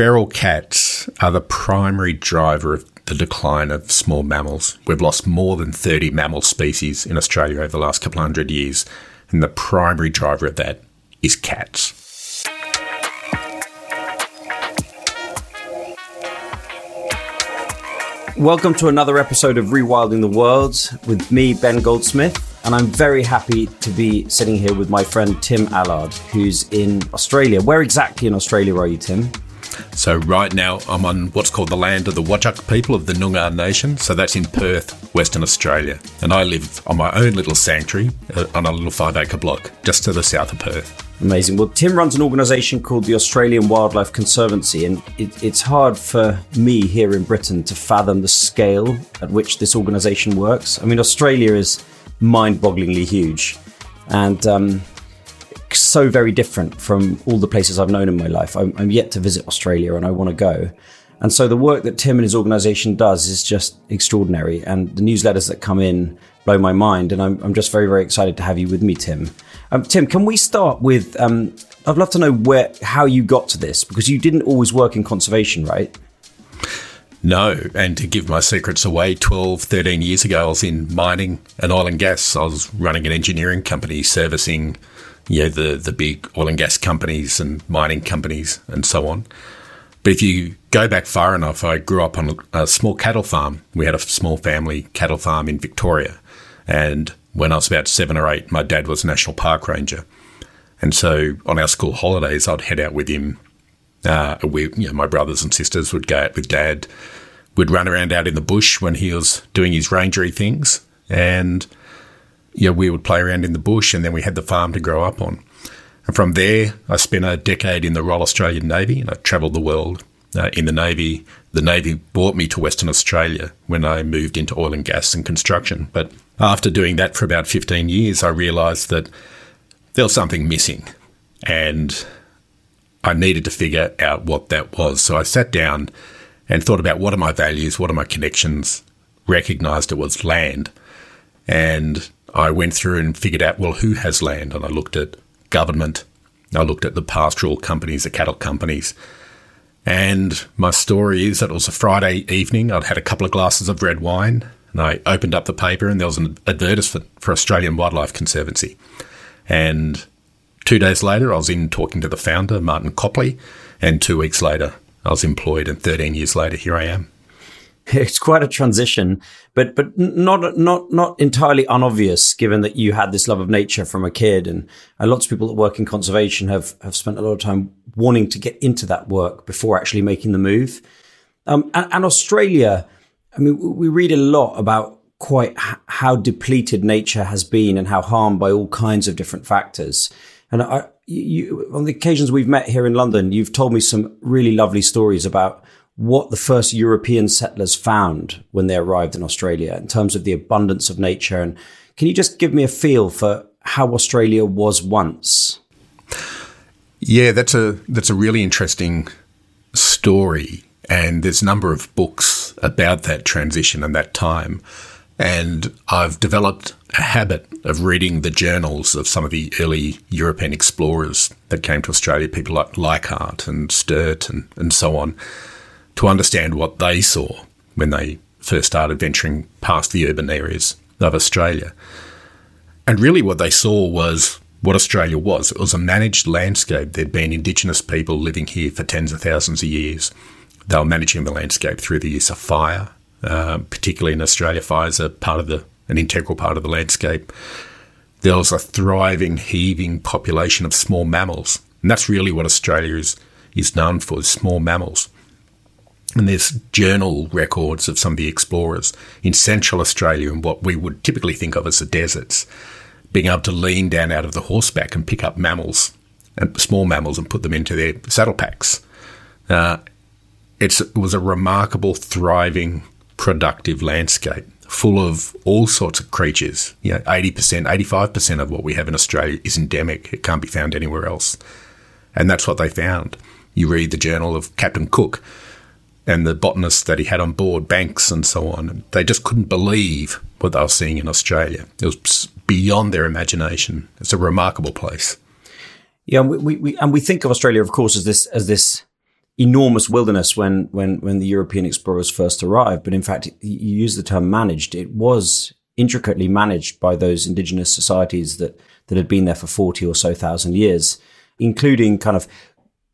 Feral cats are the primary driver of the decline of small mammals. We've lost more than 30 mammal species in Australia over the last couple hundred years, and the primary driver of that is cats. Welcome to another episode of Rewilding the World with me, Ben Goldsmith, and I'm very happy to be sitting here with my friend Tim Allard, who's in Australia. Where exactly in Australia are you, Tim? So right now I'm on what's called the land of the Whadjuk people of the Noongar Nation. So that's in Perth, Western Australia. And I live on my own little sanctuary uh, on a little five acre block just to the south of Perth. Amazing. Well, Tim runs an organisation called the Australian Wildlife Conservancy, and it, it's hard for me here in Britain to fathom the scale at which this organisation works. I mean, Australia is mind bogglingly huge. And um, so very different from all the places I've known in my life. I'm, I'm yet to visit Australia and I want to go. And so the work that Tim and his organization does is just extraordinary. And the newsletters that come in blow my mind. And I'm, I'm just very, very excited to have you with me, Tim. Um, Tim, can we start with? Um, I'd love to know where how you got to this because you didn't always work in conservation, right? No, and to give my secrets away, 12, 13 years ago, I was in mining and oil and gas. I was running an engineering company servicing you know, the, the big oil and gas companies and mining companies and so on. But if you go back far enough, I grew up on a small cattle farm. We had a small family cattle farm in Victoria. And when I was about seven or eight, my dad was a national park ranger. And so on our school holidays, I'd head out with him. Uh, we, you know, my brothers and sisters would go out with dad. We'd run around out in the bush when he was doing his rangery things. And yeah, we would play around in the bush and then we had the farm to grow up on. And from there, I spent a decade in the Royal Australian Navy and I travelled the world uh, in the Navy. The Navy brought me to Western Australia when I moved into oil and gas and construction. But after doing that for about 15 years, I realised that there was something missing and I needed to figure out what that was. So I sat down and thought about what are my values, what are my connections, recognised it was land. And I went through and figured out, well, who has land? And I looked at government, I looked at the pastoral companies, the cattle companies. And my story is that it was a Friday evening. I'd had a couple of glasses of red wine and I opened up the paper and there was an advertisement for Australian Wildlife Conservancy. And two days later, I was in talking to the founder, Martin Copley. And two weeks later, I was employed. And 13 years later, here I am. it's quite a transition, but but not not not entirely unobvious, given that you had this love of nature from a kid, and, and lots of people that work in conservation have have spent a lot of time wanting to get into that work before actually making the move. Um, and, and, Australia, I mean, we read a lot about quite how depleted nature has been and how harmed by all kinds of different factors. And I, you, on the occasions we've met here in London, you've told me some really lovely stories about what the first European settlers found when they arrived in Australia in terms of the abundance of nature. And can you just give me a feel for how Australia was once? Yeah, that's a that's a really interesting story, and there's a number of books about that transition and that time. And I've developed a habit of reading the journals of some of the early European explorers that came to Australia, people like Leichhardt and Sturt and, and so on to understand what they saw when they first started venturing past the urban areas of Australia. And really, what they saw was what Australia was. It was a managed landscape. There'd been Indigenous people living here for tens of thousands of years. They were managing the landscape through the use of fire, uh, particularly in Australia. Fires are part of the an integral part of the landscape. There was a thriving, heaving population of small mammals, and that's really what Australia is is known for: small mammals. And there's journal records of some of the explorers in central Australia and what we would typically think of as the deserts, being able to lean down out of the horseback and pick up mammals, and small mammals, and put them into their saddle packs. Uh, it was a remarkable, thriving, productive landscape full of all sorts of creatures. You know, 80%, 85% of what we have in Australia is endemic. It can't be found anywhere else. And that's what they found. You read the journal of Captain Cook, and the botanists that he had on board, Banks and so on. They just couldn't believe what they were seeing in Australia. It was beyond their imagination. It's a remarkable place. Yeah, and we, we, and we think of Australia, of course, as this as this enormous wilderness when when when the European explorers first arrived. But in fact, you use the term managed. It was intricately managed by those indigenous societies that that had been there for forty or so thousand years, including kind of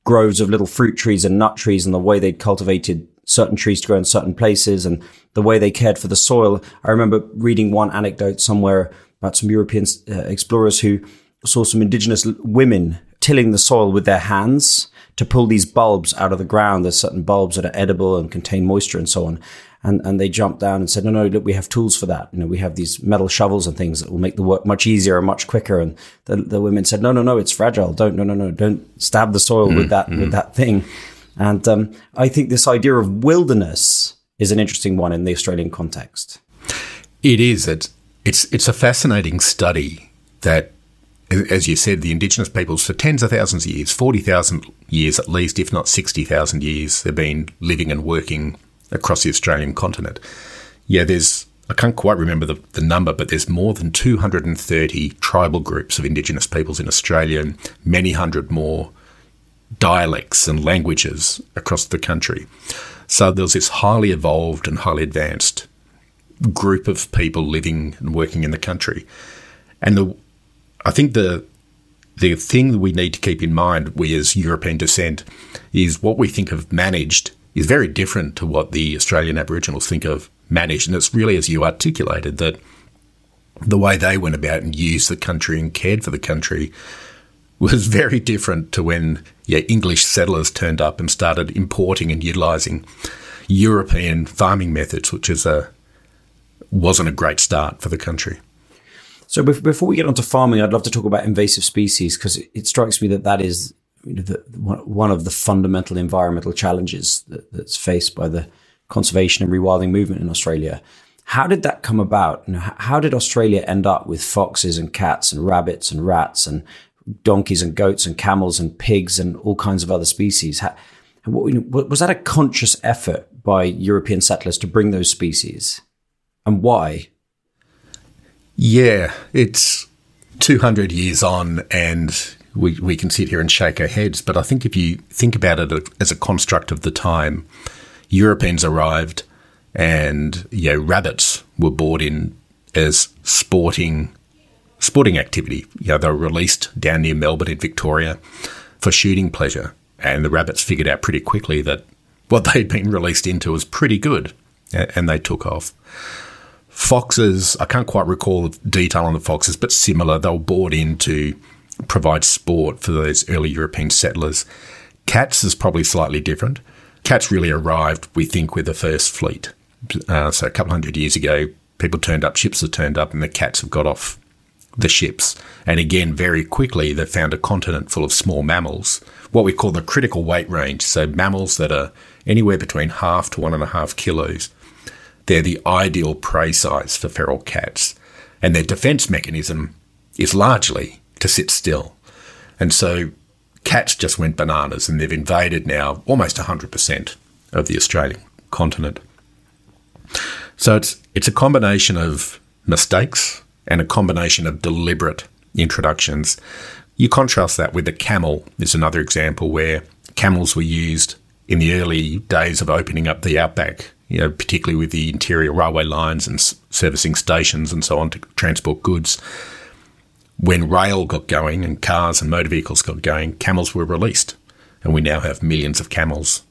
groves of little fruit trees and nut trees and the way they'd cultivated certain trees to grow in certain places and the way they cared for the soil. I remember reading one anecdote somewhere about some European uh, explorers who saw some indigenous women tilling the soil with their hands to pull these bulbs out of the ground. There's certain bulbs that are edible and contain moisture and so on. And, and they jumped down and said, no, no, look, we have tools for that. You know, we have these metal shovels and things that will make the work much easier and much quicker. And the, the women said, no, no, no, it's fragile. Don't, no, no, no, don't stab the soil mm, with that, mm. with that thing. And um, I think this idea of wilderness is an interesting one in the Australian context. It is. It's, it's, it's a fascinating study that as you said, the indigenous peoples for tens of thousands of years, 40,000 years at least, if not 60,000 years, they've been living and working across the Australian continent. Yeah, there's, I can't quite remember the, the number, but there's more than 230 tribal groups of indigenous peoples in Australia and many hundred more dialects and languages across the country. So there's this highly evolved and highly advanced group of people living and working in the country. And the I think the the thing that we need to keep in mind, we as European descent, is what we think of managed is very different to what the Australian Aboriginals think of managed. And it's really as you articulated that the way they went about and used the country and cared for the country was very different to when yeah, English settlers turned up and started importing and utilising European farming methods, which is a wasn't a great start for the country. So before we get onto farming, I'd love to talk about invasive species because it strikes me that that is you know, the, one of the fundamental environmental challenges that, that's faced by the conservation and rewilding movement in Australia. How did that come about? How did Australia end up with foxes and cats and rabbits and rats and donkeys and goats and camels and pigs and all kinds of other species? How, was that a conscious effort by European settlers to bring those species? And why? Yeah, it's 200 years on and we, we can sit here and shake our heads. But I think if you think about it as a construct of the time, Europeans arrived and you know, rabbits were brought in as sporting sporting activity. You know, they were released down near Melbourne in Victoria for shooting pleasure. And the rabbits figured out pretty quickly that what they'd been released into was pretty good. And they took off. Foxes, I can't quite recall the detail on the foxes, but similar. They were brought in to provide sport for those early European settlers. Cats is probably slightly different. Cats really arrived, we think, with the first fleet. Uh, so a couple hundred years ago, people turned up, ships have turned up, and the cats have got off the ships. And again, very quickly, they found a continent full of small mammals, what we call the critical weight range. So mammals that are anywhere between half to one and a half kilos they're the ideal prey size for feral cats, and their defense mechanism is largely to sit still. And so cats just went bananas and they've invaded now almost 100% of the Australian continent. So it's, it's a combination of mistakes and a combination of deliberate introductions. You contrast that with the camel, is another example where camels were used in the early days of opening up the outback you know, particularly with the interior railway lines and servicing stations and so on to transport goods. When rail got going and cars and motor vehicles got going, camels were released, and we now have millions of camels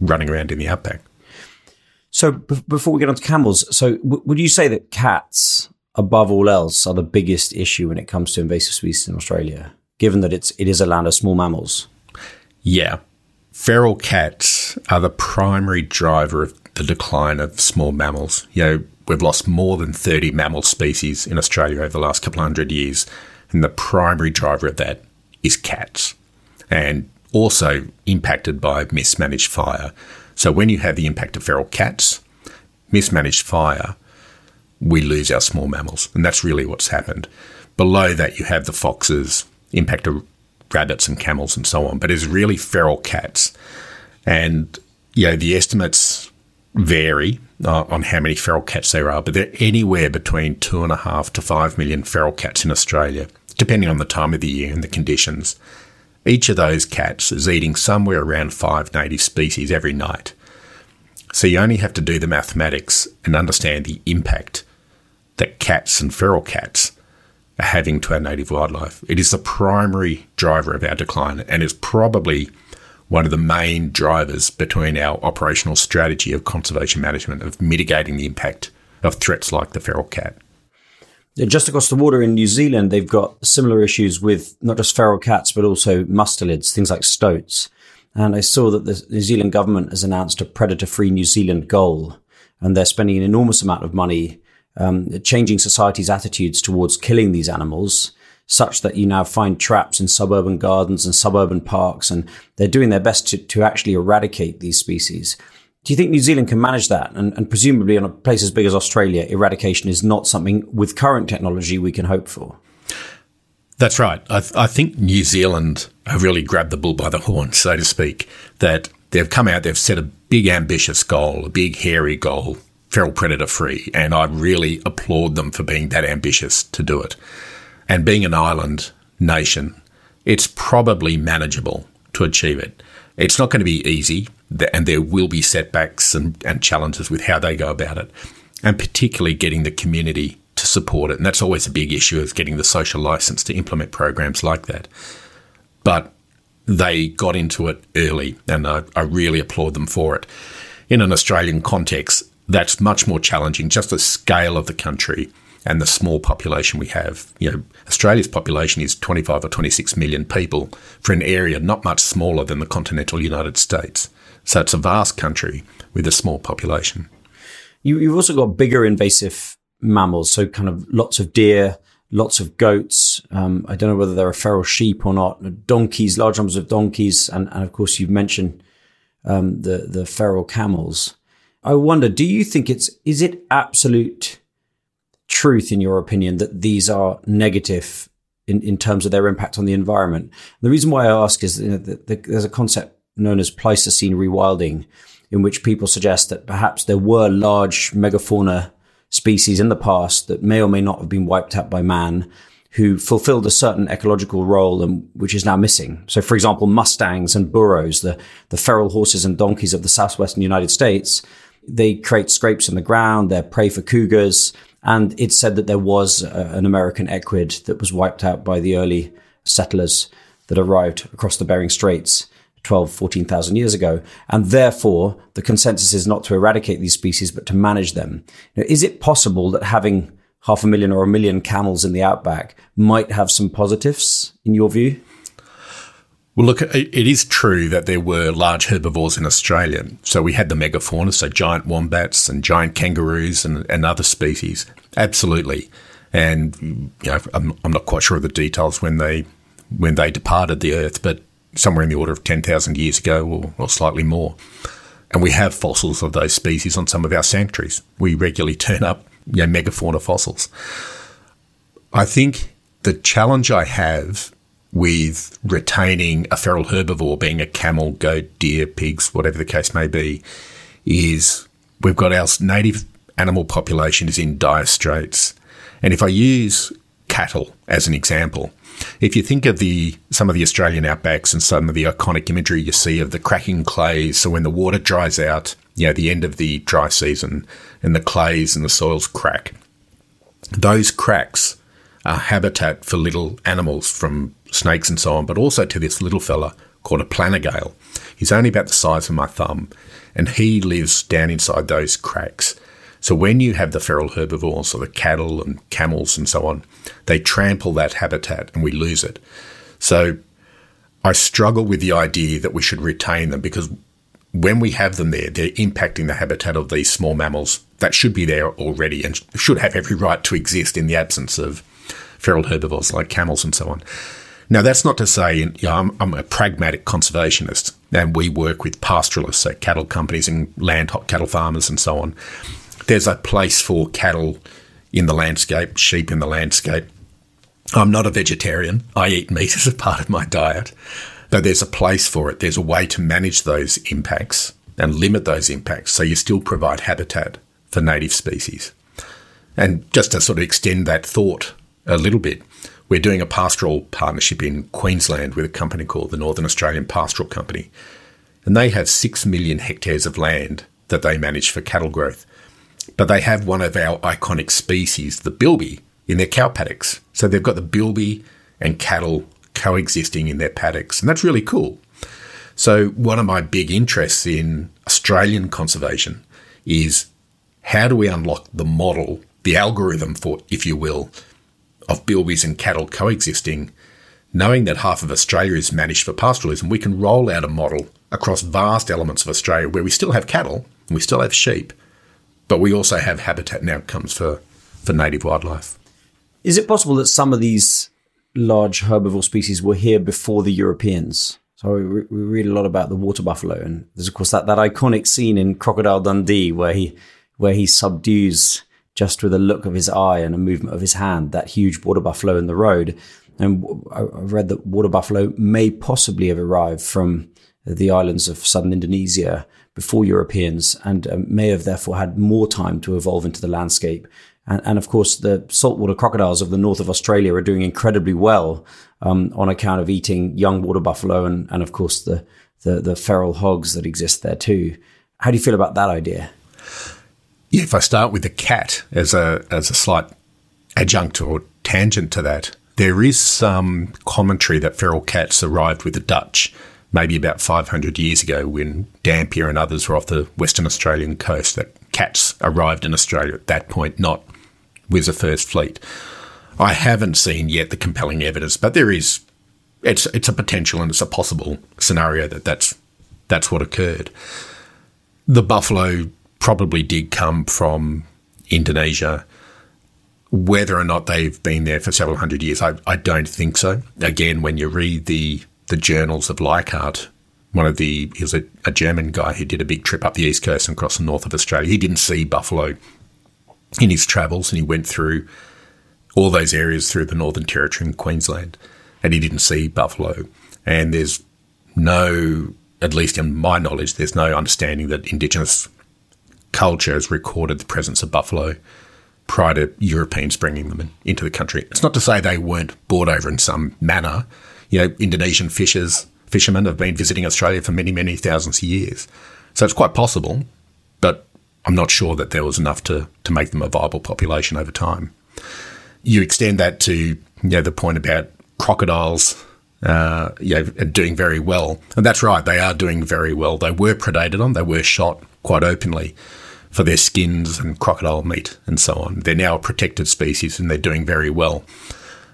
running around in the outback. So, b- before we get on to camels, so w- would you say that cats, above all else, are the biggest issue when it comes to invasive species in Australia, given that it's it is a land of small mammals? Yeah, feral cats are the primary driver of the decline of small mammals. You know, we've lost more than 30 mammal species in Australia over the last couple of hundred years, and the primary driver of that is cats, and also impacted by mismanaged fire. So when you have the impact of feral cats, mismanaged fire, we lose our small mammals, and that's really what's happened. Below that, you have the foxes, impact of rabbits and camels and so on, but it's really feral cats. And, you know, the estimates vary uh, on how many feral cats there are, but they're anywhere between two and a half to five million feral cats in Australia, depending on the time of the year and the conditions. Each of those cats is eating somewhere around five native species every night. So you only have to do the mathematics and understand the impact that cats and feral cats are having to our native wildlife. It is the primary driver of our decline and is probably one of the main drivers between our operational strategy of conservation management of mitigating the impact of threats like the feral cat. Just across the water in New Zealand, they've got similar issues with not just feral cats, but also mustelids, things like stoats. And I saw that the New Zealand government has announced a predator free New Zealand goal. And they're spending an enormous amount of money um, changing society's attitudes towards killing these animals, such that you now find traps in suburban gardens and suburban parks. And they're doing their best to, to actually eradicate these species. Do you think New Zealand can manage that? And, and presumably, on a place as big as Australia, eradication is not something with current technology we can hope for. That's right. I, th- I, think New Zealand have really grabbed the bull by the horn, so to speak, that they've come out, they've set a big, ambitious goal, a big, hairy goal, feral predator free. And I really applaud them for being that ambitious to do it. And being an island nation, it's probably manageable to achieve it. It's not going to be easy and there will be setbacks and, and challenges with how they go about it, and particularly getting the community to support it. And that's always a big issue is getting the social license to implement programs like that. But they got into it early, and I, I really applaud them for it. In an Australian context, that's much more challenging. Just the scale of the country and the small population we have. You know, Australia's population is 25 or 26 million people for an area not much smaller than the continental United States. So it's a vast country with a small population. You, you've also got bigger invasive mammals, so kind of lots of deer, lots of goats. Um, I don't know whether there are feral sheep or not. Donkeys, large numbers of donkeys, and, and of course you've mentioned um, the the feral camels. I wonder, do you think it's is it absolute truth in your opinion that these are negative in, in terms of their impact on the environment? The reason why I ask is you know, the, the, there's a concept known as Pleistocene rewilding, in which people suggest that perhaps there were large megafauna species in the past that may or may not have been wiped out by man who fulfilled a certain ecological role and which is now missing. So, for example, mustangs and burros, the, the feral horses and donkeys of the southwestern United States, they create scrapes in the ground, they're prey for cougars. And it's said that there was a, an American equid that was wiped out by the early settlers that arrived across the Bering Straits. 12, 14,000 years ago. And therefore, the consensus is not to eradicate these species, but to manage them. Now, is it possible that having half a million or a million camels in the outback might have some positives in your view? Well, look, it is true that there were large herbivores in Australia. So we had the megafauna, so giant wombats and giant kangaroos and, and other species. Absolutely. And you know, I'm, I'm not quite sure of the details when they when they departed the earth, but somewhere in the order of 10,000 years ago or, or slightly more. And we have fossils of those species on some of our sanctuaries. We regularly turn up you know, megafauna fossils. I think the challenge I have with retaining a feral herbivore, being a camel, goat, deer, pigs, whatever the case may be, is we've got our native animal population is in dire straits. And if I use cattle as an example, if you think of the some of the Australian outbacks and some of the iconic imagery you see of the cracking clays, so when the water dries out, you know, the end of the dry season, and the clays and the soils crack, those cracks are habitat for little animals from snakes and so on, but also to this little fella called a planigale. He's only about the size of my thumb, and he lives down inside those cracks. So when you have the feral herbivores, or the cattle and camels and so on, they trample that habitat and we lose it. So I struggle with the idea that we should retain them because when we have them there, they're impacting the habitat of these small mammals that should be there already and should have every right to exist in the absence of feral herbivores like camels and so on. Now, that's not to say you know, I'm, I'm, a pragmatic conservationist, and we work with pastoralists, so cattle companies and land cattle farmers and so on there's a place for cattle in the landscape, sheep in the landscape. I'm not a vegetarian. I eat meat as a part of my diet. But there's a place for it. There's a way to manage those impacts and limit those impacts so you still provide habitat for native species. And just to sort of extend that thought a little bit, we're doing a pastoral partnership in Queensland with a company called the Northern Australian Pastoral Company. And they have 6 million hectares of land that they manage for cattle growth. But they have one of our iconic species, the bilby, in their cow paddocks. So they've got the bilby and cattle coexisting in their paddocks. And that's really cool. So, one of my big interests in Australian conservation is how do we unlock the model, the algorithm for, if you will, of bilbies and cattle coexisting, knowing that half of Australia is managed for pastoralism, we can roll out a model across vast elements of Australia where we still have cattle and we still have sheep, but we also have habitat and outcomes for, for native wildlife. Is it possible that some of these large herbivore species were here before the Europeans? So we, we read a lot about the water buffalo, and there's of course that, that iconic scene in Crocodile Dundee where he where he subdues just with a look of his eye and a movement of his hand that huge water buffalo in the road. And I read that water buffalo may possibly have arrived from the islands of southern Indonesia before Europeans and um, may have therefore had more time to evolve into the landscape. And, and, of course, the saltwater crocodiles of the north of Australia are doing incredibly well um, on account of eating young water buffalo and, and of course, the, the, the feral hogs that exist there too. How do you feel about that idea? Yeah, if I start with the cat as a as a slight adjunct or tangent to that, there is some commentary that feral cats arrived with the Dutch maybe about 500 years ago when Dampier and others were off the Western Australian coast. That cats arrived in Australia at that point, not with the first fleet. I haven't seen yet the compelling evidence, but there is. It's it's a potential and it's a possible scenario that that's that's what occurred. The buffalo probably did come from Indonesia. Whether or not they've been there for several hundred years, I, I don't think so. Again, when you read the the journals of Leichhardt, one of the he was a, a German guy who did a big trip up the east coast and across the north of Australia. He didn't see buffalo in his travels, and he went through all those areas through the Northern Territory and Queensland, and he didn't see buffalo. And there's no, at least in my knowledge, there's no understanding that Indigenous culture has recorded the presence of buffalo prior to Europeans bringing them in, into the country. It's not to say they weren't brought over in some manner. You know, Indonesian fishers, fishermen have been visiting Australia for many, many thousands of years. So it's quite possible, but I'm not sure that there was enough to, to make them a viable population over time. You extend that to you know the point about crocodiles uh, you know, doing very well. And that's right, they are doing very well. They were predated on, they were shot quite openly for their skins and crocodile meat and so on. They're now a protected species and they're doing very well.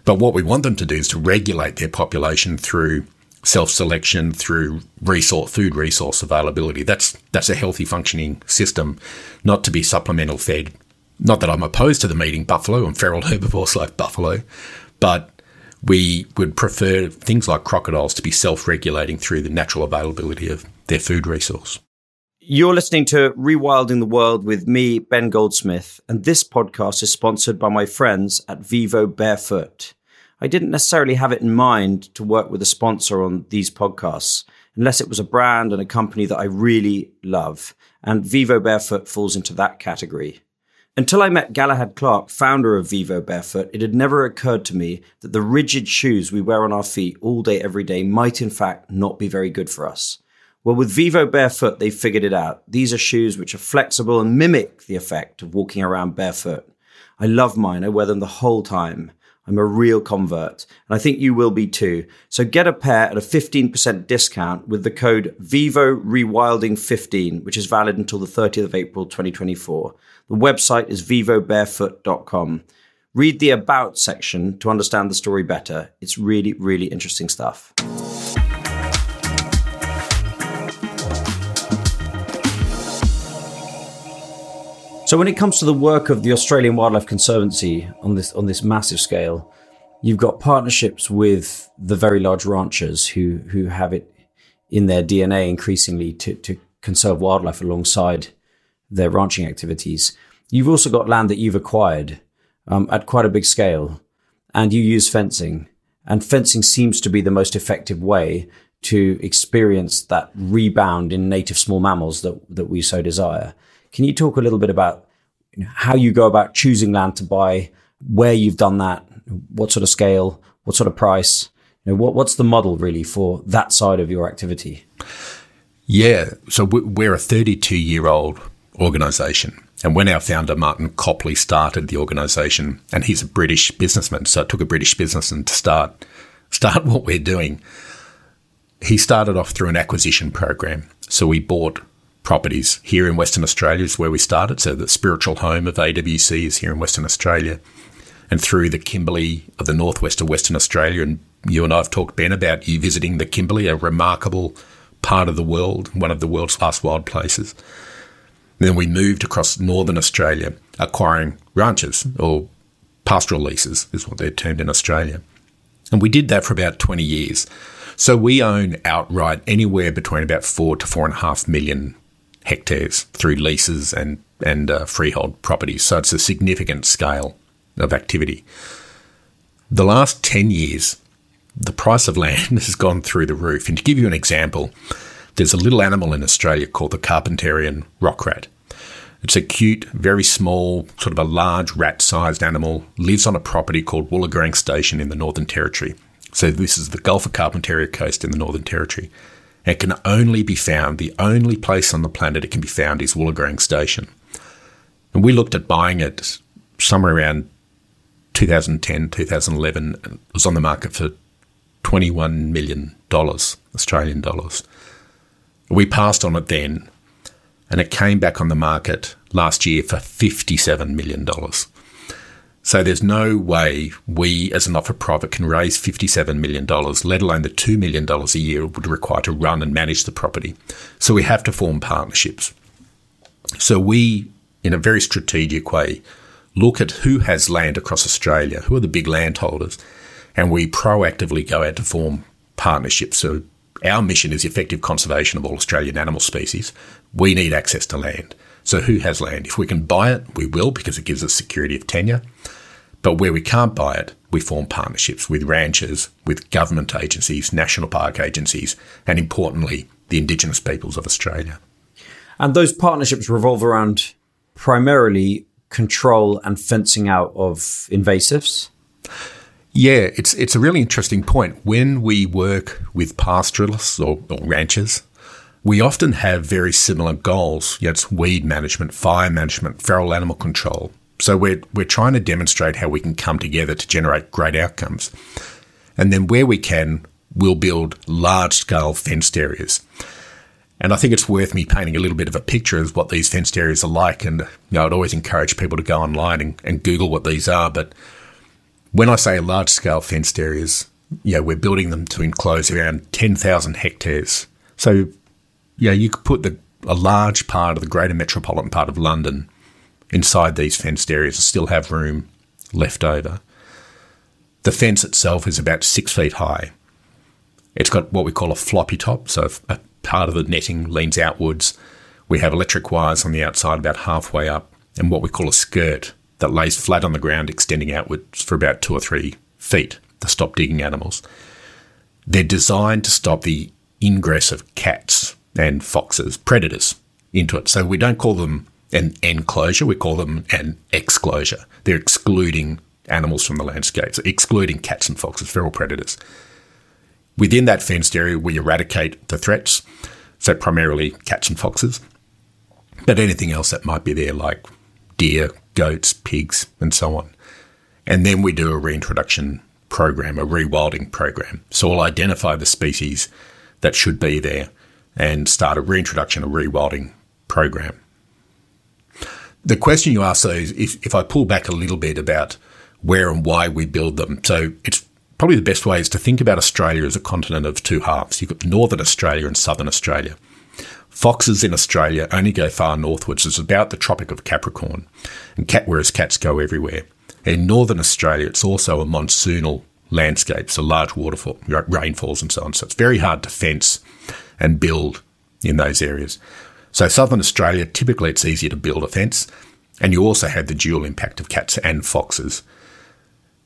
But what we want them to do is to regulate their population through self-selection, through resource, food resource availability. That's that's a healthy functioning system, not to be supplemental fed. Not that I'm opposed to them eating buffalo and feral herbivores like buffalo, but we would prefer things like crocodiles to be self-regulating through the natural availability of their food resource. You're listening to Rewilding the World with me, Ben Goldsmith, and this podcast is sponsored by my friends at Vivobarefoot. I didn't necessarily have it in mind to work with a sponsor on these podcasts, unless it was a brand and a company that I really love, and Vivobarefoot falls into that category. Until I met Galahad Clark, founder of Vivobarefoot, it had never occurred to me that the rigid shoes we wear on our feet all day, every day might in fact not be very good for us. Well, with Vivobarefoot, they figured it out. These are shoes which are flexible and mimic the effect of walking around barefoot. I love mine. I wear them the whole time. I'm a real convert, and I think you will be too. So get a pair at a 15% discount with the code Vivo Rewilding 15 which is valid until the 30th of April 2024. The website is vivobarefoot.com. Read the About section to understand the story better. It's really, really interesting stuff. So when it comes to the work of the Australian Wildlife Conservancy on this on this massive scale, you've got partnerships with the very large ranchers who who have it in their DNA increasingly to, to conserve wildlife alongside their ranching activities. You've also got land that you've acquired um, at quite a big scale, and you use fencing. And fencing seems to be the most effective way to experience that rebound in native small mammals that, that we so desire. Can you talk a little bit about how you go about choosing land to buy, where you've done that, What sort of scale? What sort of price? You know, what, what's the model really for that side of your activity? Yeah, so we're a 32 year old organisation. And when our founder, Martin Copley, started the organisation, and he's a British businessman, so it took a British businessman to start, start what we're doing. He started off through an acquisition program. So we bought properties here in Western Australia, is where we started. So the spiritual home of AWC is here in Western Australia. And through the Kimberley of the northwest of Western Australia, and you and I have talked, Ben, about you visiting the Kimberley, a remarkable part of the world, one of the world's last wild places. Then we moved across northern Australia, acquiring ranches or pastoral leases, is what they're termed in Australia. And we did that for about 20 years. So we own outright anywhere between about four to four and a half million hectares through leases and, and uh, freehold properties. So it's a significant scale of activity. The last 10 years, the price of land has gone through the roof. And to give you an example, there's a little animal in Australia called the Carpentarian rock rat. It's a cute, very small, sort of a large rat sized animal, lives on a property called Wollogorang Station in the Northern Territory. So, this is the Gulf of Carpentaria coast in the Northern Territory. It can only be found, the only place on the planet it can be found is Wollogorang Station. And we looked at buying it somewhere around 2010, 2011. It was on the market for $21 million, Australian dollars. We passed on it then, and it came back on the market last year for $57 million. So there's no way we as a not for profit can raise $57 million, let alone the $2 million a year it would require to run and manage the property. So we have to form partnerships. So we, in a very strategic way, look at who has land across Australia, who are the big landholders, and we proactively go out to form partnerships. So our mission is effective conservation of all Australian animal species. We need access to land. So who has land? If we can buy it, we will because it gives us security of tenure. But where we can't buy it, we form partnerships with ranchers, with government agencies, national park agencies, and importantly, the Indigenous peoples of Australia. And those partnerships revolve around primarily control and fencing out of invasives? Yeah, it's it's a really interesting point. When we work with pastoralists or, or ranchers, we often have very similar goals. You know, it's weed management, fire management, feral animal control. So we're we're trying to demonstrate how we can come together to generate great outcomes. And then where we can, we'll build large scale fenced areas. And I think it's worth me painting a little bit of a picture of what these fenced areas are like. And you know, I'd always encourage people to go online and, and Google what these are. But when I say large scale fenced areas, yeah, we're building them to enclose around 10,000 hectares. So, yeah, you could put the, a large part of the greater metropolitan part of London inside these fenced areas and still have room left over. The fence itself is about six feet high. It's got what we call a floppy top, so a part of the netting leans outwards. We have electric wires on the outside about halfway up, and what we call a skirt that lays flat on the ground, extending outwards for about two or three feet to stop digging animals. They're designed to stop the ingress of cats and foxes, predators, into it. So we don't call them an enclosure, we call them an exclosure. They're excluding animals from the landscape, excluding cats and foxes, feral predators. Within that fenced area, we eradicate the threats, so primarily cats and foxes, but anything else that might be there, like deer, goats, pigs, and so on. And then we do a reintroduction program, a rewilding program. So we'll identify the species that should be there and start a reintroduction, a rewilding program. The question you asked, though, is if, if I pull back a little bit about where and why we build them. So it's probably the best way is to think about Australia as a continent of two halves. You've got Northern Australia and Southern Australia. Foxes in Australia only go far northwards. It's about the Tropic of Capricorn, and cat, whereas cats go everywhere. In northern Australia, it's also a monsoonal landscape, so large waterfall, rainfalls and so on. So it's very hard to fence and build in those areas. So southern Australia, typically it's easier to build a fence, and you also have the dual impact of cats and foxes.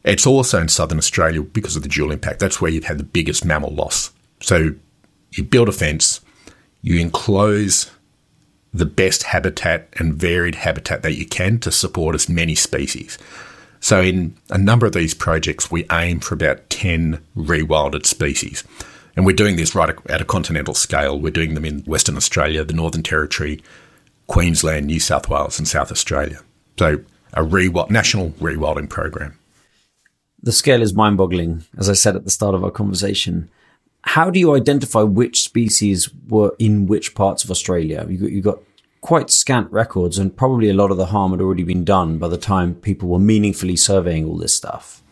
It's also in southern Australia because of the dual impact. That's where you've had the biggest mammal loss. So you build a fence, you enclose the best habitat and varied habitat that you can to support as many species. So, in a number of these projects, we aim for about 10 rewilded species. And we're doing this right at a continental scale. We're doing them in Western Australia, the Northern Territory, Queensland, New South Wales, and South Australia. So, a rewild, national rewilding program. The scale is mind boggling, as I said at the start of our conversation. How do you identify which species were in which parts of Australia? You got, you got quite scant records, and probably a lot of the harm had already been done by the time people were meaningfully surveying all this stuff.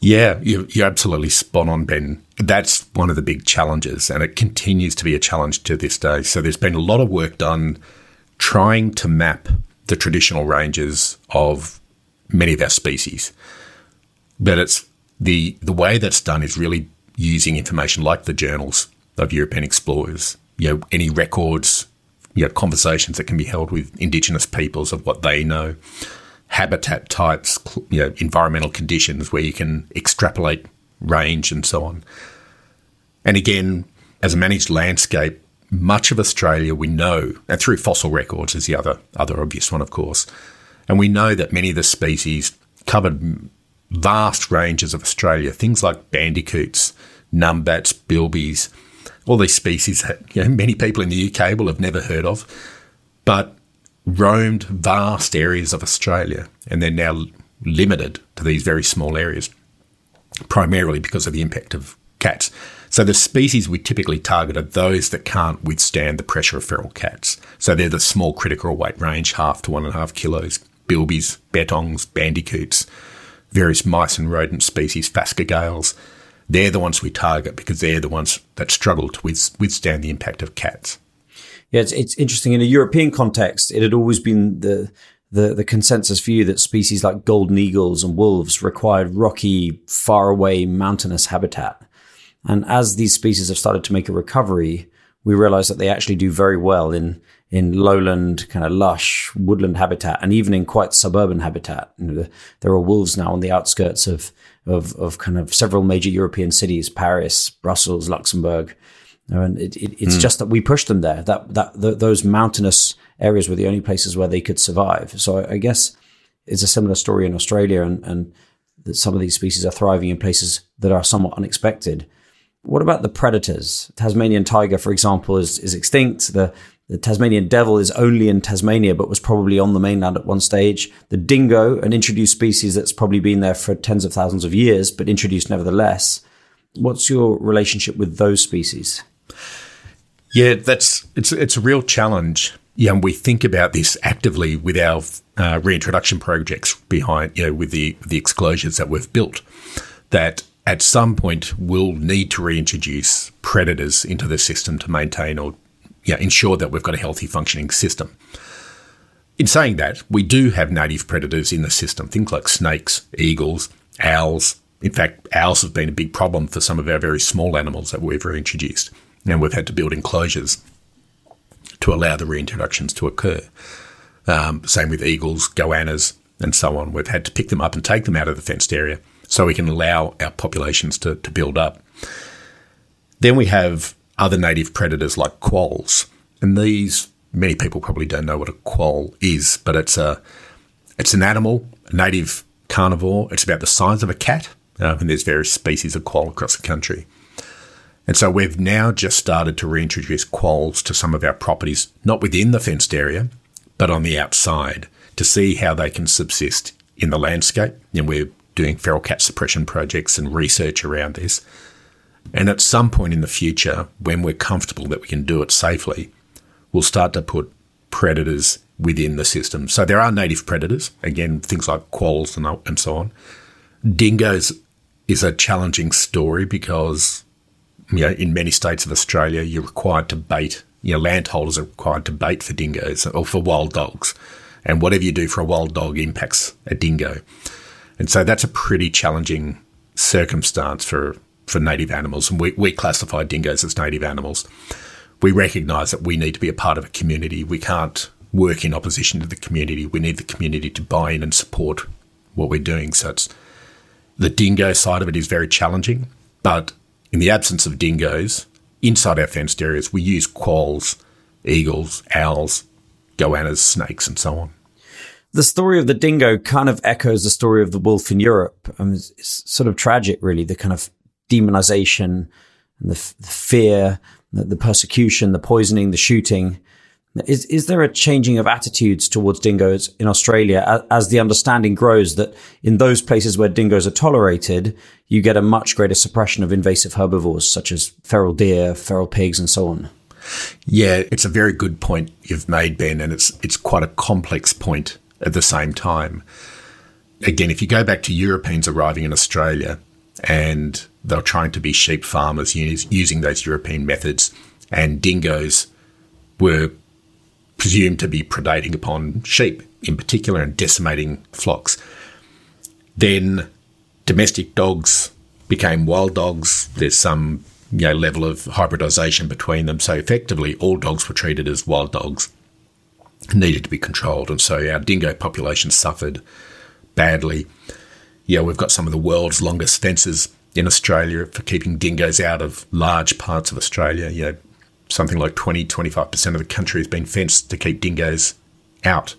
Yeah, you're, you're absolutely spot on, Ben. That's one of the big challenges, and it continues to be a challenge to this day. So there's been a lot of work done trying to map the traditional ranges of many of our species. But it's the the way that's done is really using information like the journals of European explorers, you know, any records you know, conversations that can be held with Indigenous peoples of what they know, habitat types, you know, environmental conditions where you can extrapolate range and so on. And again, as a managed landscape, much of Australia we know, and through fossil records is the other other obvious one, of course, and we know that many of the species covered vast ranges of Australia, things like bandicoots, numbats, bilbies, all these species that you know, many people in the UK will have never heard of, but roamed vast areas of Australia, and they're now limited to these very small areas, primarily because of the impact of cats. So the species we typically target are those that can't withstand the pressure of feral cats. So they're the small critical weight range, half to one and a half kilos, bilbies, bettongs, bandicoots, various mice and rodent species, phascogales, they're the ones we target because they're the ones that struggle to withstand the impact of cats. Yeah, it's, it's interesting. In a European context, it had always been the, the, the consensus view that species like golden eagles and wolves required rocky, far away, mountainous habitat. And as these species have started to make a recovery, we realize that they actually do very well in in lowland, kind of lush woodland habitat, and even in quite suburban habitat. You know, there are wolves now on the outskirts of, of, of kind of several major European cities: Paris, Brussels, Luxembourg. And it, it, it's mm. just that we pushed them there. That that the, those mountainous areas were the only places where they could survive. So I, guess it's a similar story in Australia, and and that some of these species are thriving in places that are somewhat unexpected. What about the predators? Tasmanian tiger, for example, is, is extinct. The the Tasmanian devil is only in Tasmania, but was probably on the mainland at one stage. The dingo, an introduced species that's probably been there for tens of thousands of years, but introduced nevertheless. What's your relationship with those species? Yeah, that's it's it's a real challenge. Yeah, we think about this actively with our uh, reintroduction projects behind, you know, with the the exclosures that we've built. That at some point we'll need to reintroduce predators into the system to maintain or yeah, ensure that we've got a healthy functioning system. In saying that, we do have native predators in the system, things like snakes, eagles, owls. In fact, owls have been a big problem for some of our very small animals that we've reintroduced, and we've had to build enclosures to allow the reintroductions to occur. Um, same with eagles, goannas, and so on. We've had to pick them up and take them out of the fenced area so we can allow our populations to, to build up. Then we have other native predators like quolls. And these, many people probably don't know what a quoll is, but it's a, it's an animal, a native carnivore. It's about the size of a cat, uh, and there's various species of quoll across the country. And so we've now just started to reintroduce quolls to some of our properties, not within the fenced area, but on the outside, to see how they can subsist in the landscape. And we're doing feral cat suppression projects and research around this. And at some point in the future, when we're comfortable that we can do it safely, we'll start to put predators within the system. So there are native predators, again, things like quolls and, so on. Dingoes is a challenging story because you know, in many states of Australia, you're required to bait. You know, landholders are required to bait for dingoes or for wild dogs, and whatever you do for a wild dog impacts a dingo. And so that's a pretty challenging circumstance for for native animals, and we, we classify dingoes as native animals. We recognise that we need to be a part of a community. We can't work in opposition to the community. We need the community to buy in and support what we're doing. So it's the dingo side of it is very challenging, but in the absence of dingoes inside our fenced areas, we use quolls, eagles, owls, goannas, snakes, and so on. The story of the dingo kind of echoes the story of the wolf in Europe. I mean, it's, sort of tragic, really, the kind of demonization and the, f- the fear, the persecution, the poisoning, the shooting. Is is there a changing of attitudes towards dingoes in Australia as, as, the understanding grows that in those places where dingoes are tolerated, you get a much greater suppression of invasive herbivores such as feral deer, feral pigs, and so on? Yeah, it's a very good point you've made, Ben, and it's it's quite a complex point at the same time. Again, if you go back to Europeans arriving in Australia and they're trying to be sheep farmers using those European methods, and dingoes were presumed to be predating upon sheep in particular and decimating flocks. Then domestic dogs became wild dogs. There's some you know, level of hybridization between them. So effectively, all dogs were treated as wild dogs, needed to be controlled. And so our dingo population suffered badly. Yeah, we've got some of the world's longest fences in Australia for keeping dingoes out of large parts of Australia. You know, something like 20, 25% of the country has been fenced to keep dingoes out.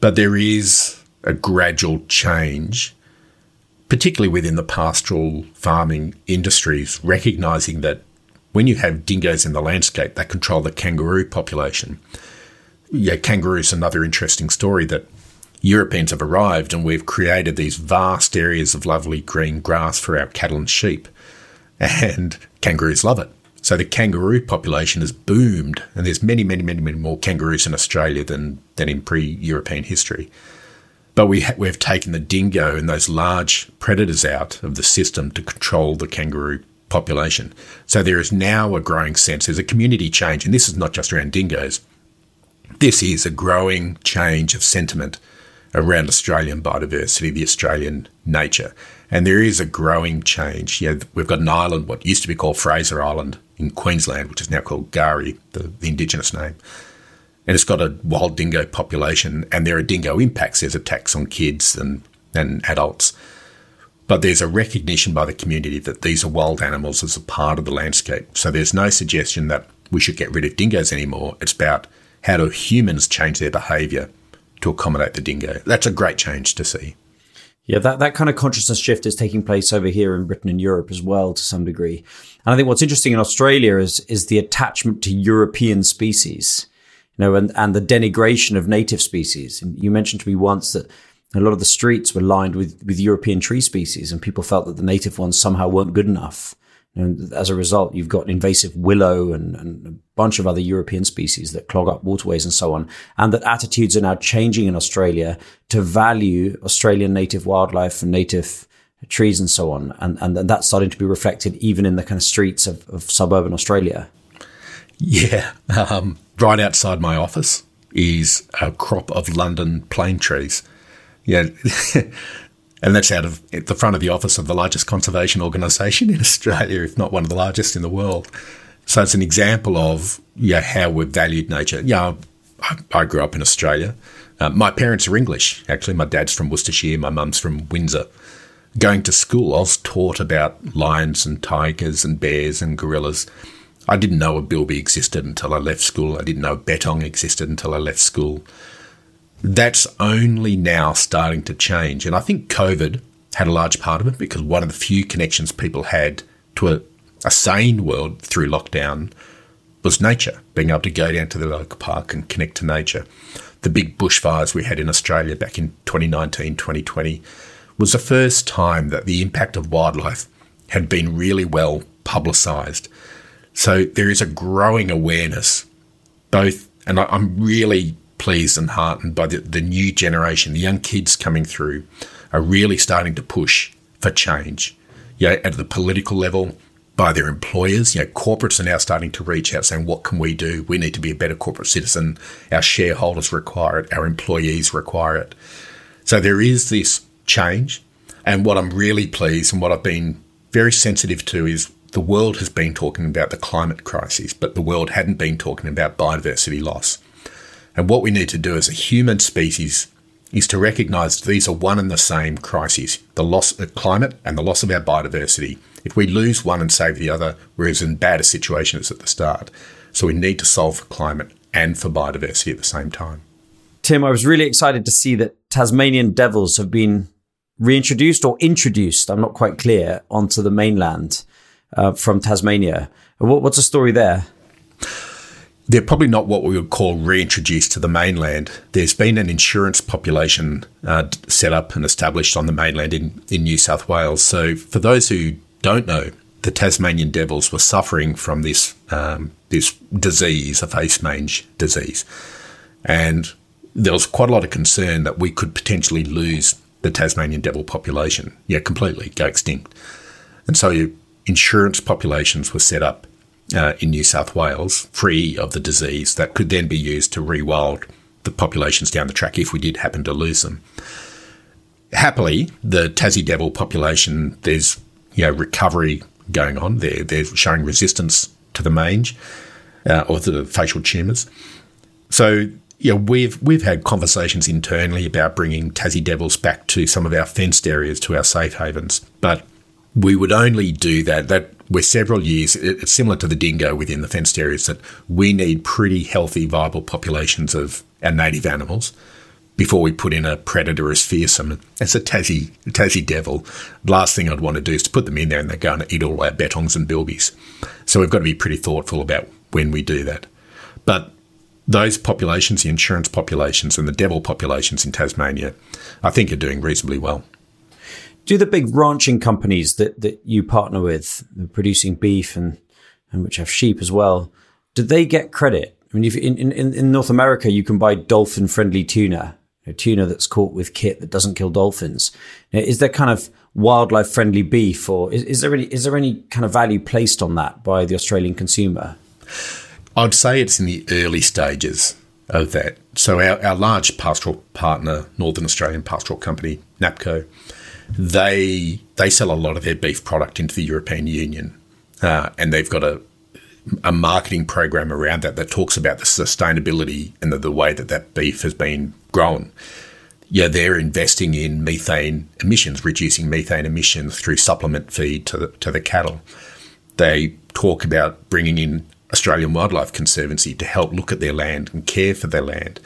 But there is a gradual change, particularly within the pastoral farming industries, recognizing that when you have dingoes in the landscape, they control the kangaroo population. Yeah, kangaroos another interesting story that Europeans have arrived and we've created these vast areas of lovely green grass for our cattle and sheep. And kangaroos love it. So the kangaroo population has boomed, and there's many, many, many, many more kangaroos in Australia than than in pre-European history. But we ha- we've taken the dingo and those large predators out of the system to control the kangaroo population. So there is now a growing sense. There's a community change, and this is not just around dingoes. This is a growing change of sentiment around Australian biodiversity, the Australian nature. And there is a growing change. You know, we've got an island, what used to be called Fraser Island in Queensland, which is now called K'gari, the, the indigenous name. And it's got a wild dingo population, and there are dingo impacts. There's attacks on kids and, and adults. But there's a recognition by the community that these are wild animals as a part of the landscape. So there's no suggestion that we should get rid of dingoes anymore. It's about how do humans change their behaviour to accommodate the dingo. That's a great change to see. Yeah, that, that kind of consciousness shift is taking place over here in Britain and Europe as well to some degree. And I think what's interesting in Australia is is the attachment to European species, you know, and, and the denigration of native species. And you mentioned to me once that a lot of the streets were lined with, with European tree species and people felt that the native ones somehow weren't good enough. And as a result, you've got invasive willow and, and, a bunch of other European species that clog up waterways and so on. And that attitudes are now changing in Australia to value Australian native wildlife and native trees and so on. And, and, that's starting to be reflected even in the kind of streets of, of suburban Australia. Yeah. Um, right outside my office is a crop of London plane trees. Yeah. And that's out of the front of the office of the largest conservation organisation in Australia, if not one of the largest in the world. So it's an example of yeah how we've valued nature. Yeah, I, I grew up in Australia. Uh, my parents are English. Actually, my dad's from Worcestershire, my mum's from Windsor. Going to school, I was taught about lions and tigers and bears and gorillas. I didn't know a bilby existed until I left school. I didn't know bettong existed until I left school that's only now starting to change. And I think COVID had a large part of it because one of the few connections people had to a, a sane world through lockdown was nature, being able to go down to the local park and connect to nature. The big bushfires we had in Australia back in 2019, 2020 was the first time that the impact of wildlife had been really well publicised. So there is a growing awareness, both, and I'm really pleased and heartened by the, the new generation, the young kids coming through, are really starting to push for change. You know, at the political level, by their employers. You know, corporates are now starting to reach out saying, what can we do? We need to be a better corporate citizen. Our shareholders require it. Our employees require it. So there is this change. And what I'm really pleased and what I've been very sensitive to is the world has been talking about the climate crisis, but the world hadn't been talking about biodiversity loss. And what we need to do as a human species is to recognize these are one and the same crises the loss of climate and the loss of our biodiversity. If we lose one and save the other, we're as in bad a situation as at the start. So we need to solve for climate and for biodiversity at the same time. Tim, I was really excited to see that Tasmanian devils have been reintroduced or introduced, I'm not quite clear, onto the mainland uh, from Tasmania. What, what's the story there? They're probably not what we would call reintroduced to the mainland. There's been an insurance population uh, set up and established on the mainland in, in New South Wales. So, for those who don't know, the Tasmanian devils were suffering from this um, this disease, a face mange disease, and there was quite a lot of concern that we could potentially lose the Tasmanian devil population, yeah, completely go extinct. And so insurance populations were set up uh, in New South Wales, free of the disease, that could then be used to rewild the populations down the track if we did happen to lose them. Happily, the Tassie devil population, there's you know recovery going on. They're they're showing resistance to the mange uh, or the facial tumours. So yeah, we've we've had conversations internally about bringing Tassie Devils back to some of our fenced areas, to our safe havens, but we would only do that. That we're several years. It's similar to the dingo within the fenced areas that we need pretty healthy, viable populations of our native animals before we put in a predator as fearsome as a Tassie Tassie devil. Last thing I'd want to do is to put them in there and they're going to eat all our bettongs and bilbies. So we've got to be pretty thoughtful about when we do that. But those populations, the insurance populations and the devil populations in Tasmania, I think are doing reasonably well. Do the big ranching companies that, that you partner with, producing beef and, and which have sheep as well, do they get credit? I mean, if in, in, in North America, you can buy dolphin friendly tuna, a tuna that's caught with kit that doesn't kill dolphins. Is there kind of wildlife friendly beef or is, is there any, is there any kind of value placed on that by the Australian consumer? I'd say it's in the early stages of that. So our, our large pastoral partner, Northern Australian Pastoral Company, NAPCO, they they sell a lot of their beef product into the European Union, uh, and they've got a a marketing program around that that talks about the sustainability and the, the way that that beef has been grown. Yeah, they're investing in methane emissions, reducing methane emissions through supplement feed to the, to the cattle. They talk about bringing in Australian Wildlife Conservancy to help look at their land and care for their land.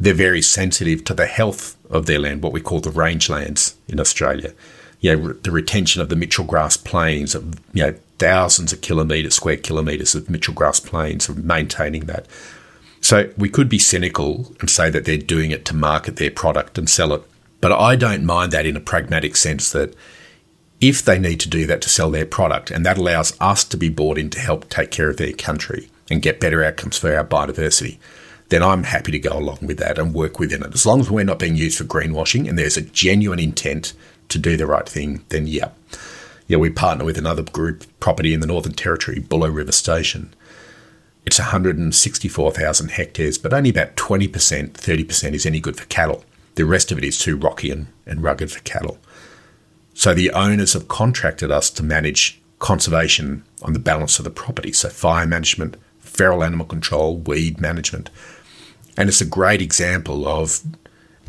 They're very sensitive to the health of their land, what we call the rangelands in Australia. You know, the retention of the Mitchell grass plains, of, you know, thousands of kilometres, square kilometres of Mitchell grass plains, of maintaining that. So we could be cynical and say that they're doing it to market their product and sell it. But I don't mind that in a pragmatic sense that if they need to do that to sell their product, and that allows us to be bought in to help take care of their country and get better outcomes for our biodiversity, then I'm happy to go along with that and work within it. As long as we're not being used for greenwashing and there's a genuine intent to do the right thing, then yeah. Yeah, we partner with another group property in the Northern Territory, Bullo River Station. It's 164,000 hectares, but only about 20%, 30% is any good for cattle. The rest of it is too rocky and, and rugged for cattle. So the owners have contracted us to manage conservation on the balance of the property. So fire management, feral animal control, weed management. And it's a great example of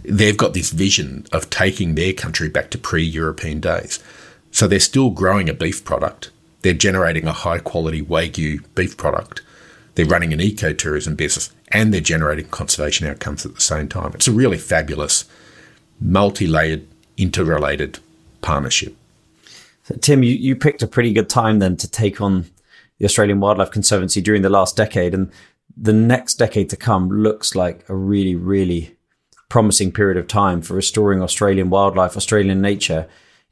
they've got this vision of taking their country back to pre European days. So they're still growing a beef product. They're generating a high quality Wagyu beef product. They're running an ecotourism business and they're generating conservation outcomes at the same time. It's a really fabulous, multi layered, interrelated partnership. So, Tim, you, you picked a pretty good time then to take on the Australian Wildlife Conservancy during the last decade. And the next decade to come looks like a really, really promising period of time for restoring Australian wildlife, Australian nature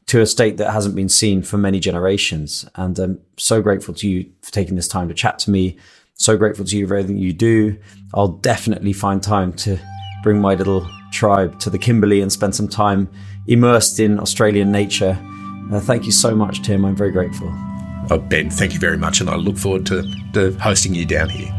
to a state that hasn't been seen for many generations. And I'm so grateful to you for taking this time to chat to me. So grateful to you for everything you do. I'll definitely find time to bring my little tribe to the Kimberley and spend some time immersed in Australian nature. Uh, thank you so much, Tim. I'm very grateful. Oh, ben, thank you very much, and I look forward to, to hosting you down here.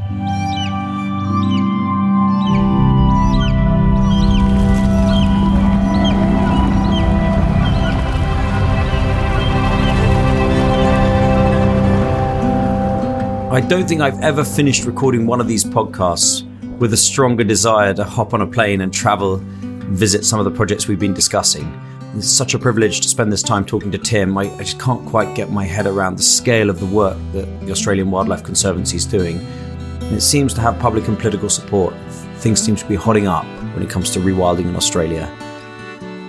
I don't think I've ever finished recording one of these podcasts with a stronger desire to hop on a plane and travel visit some of the projects we've been discussing. It's such a privilege to spend this time talking to Tim. I, I, just can't quite get my head around the scale of the work that the Australian Wildlife Conservancy is doing. And it seems to have public and political support. Things seem to be hotting up. when it comes to rewilding in Australia.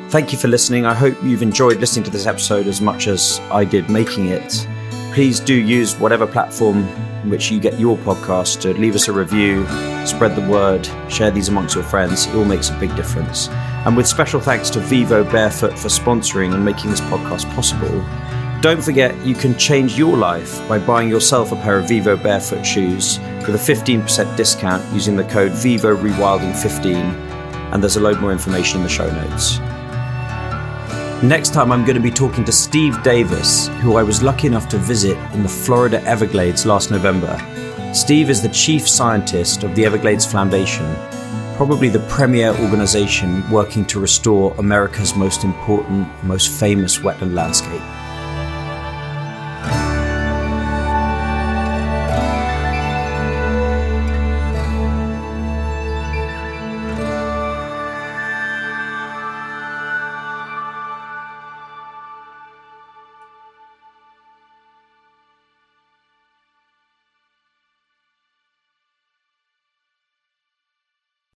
Thank you for listening. I hope you've enjoyed listening to this episode as much as I did making it. Please do use whatever platform in which you get your podcast to leave us a review, spread the word, share these amongst your friends. It all makes a big difference. And with special thanks to Vivobarefoot for sponsoring and making this podcast possible. Don't forget, you can change your life by buying yourself a pair of Vivobarefoot shoes with a 15% discount using the code Vivo Rewilding 15 and there's a load more information in the show notes. Next time, I'm going to be talking to Steve Davis, who I was lucky enough to visit in the Florida Everglades last November. Steve is the chief scientist of the Everglades Foundation, probably the premier organization working to restore America's most important, most famous wetland landscape.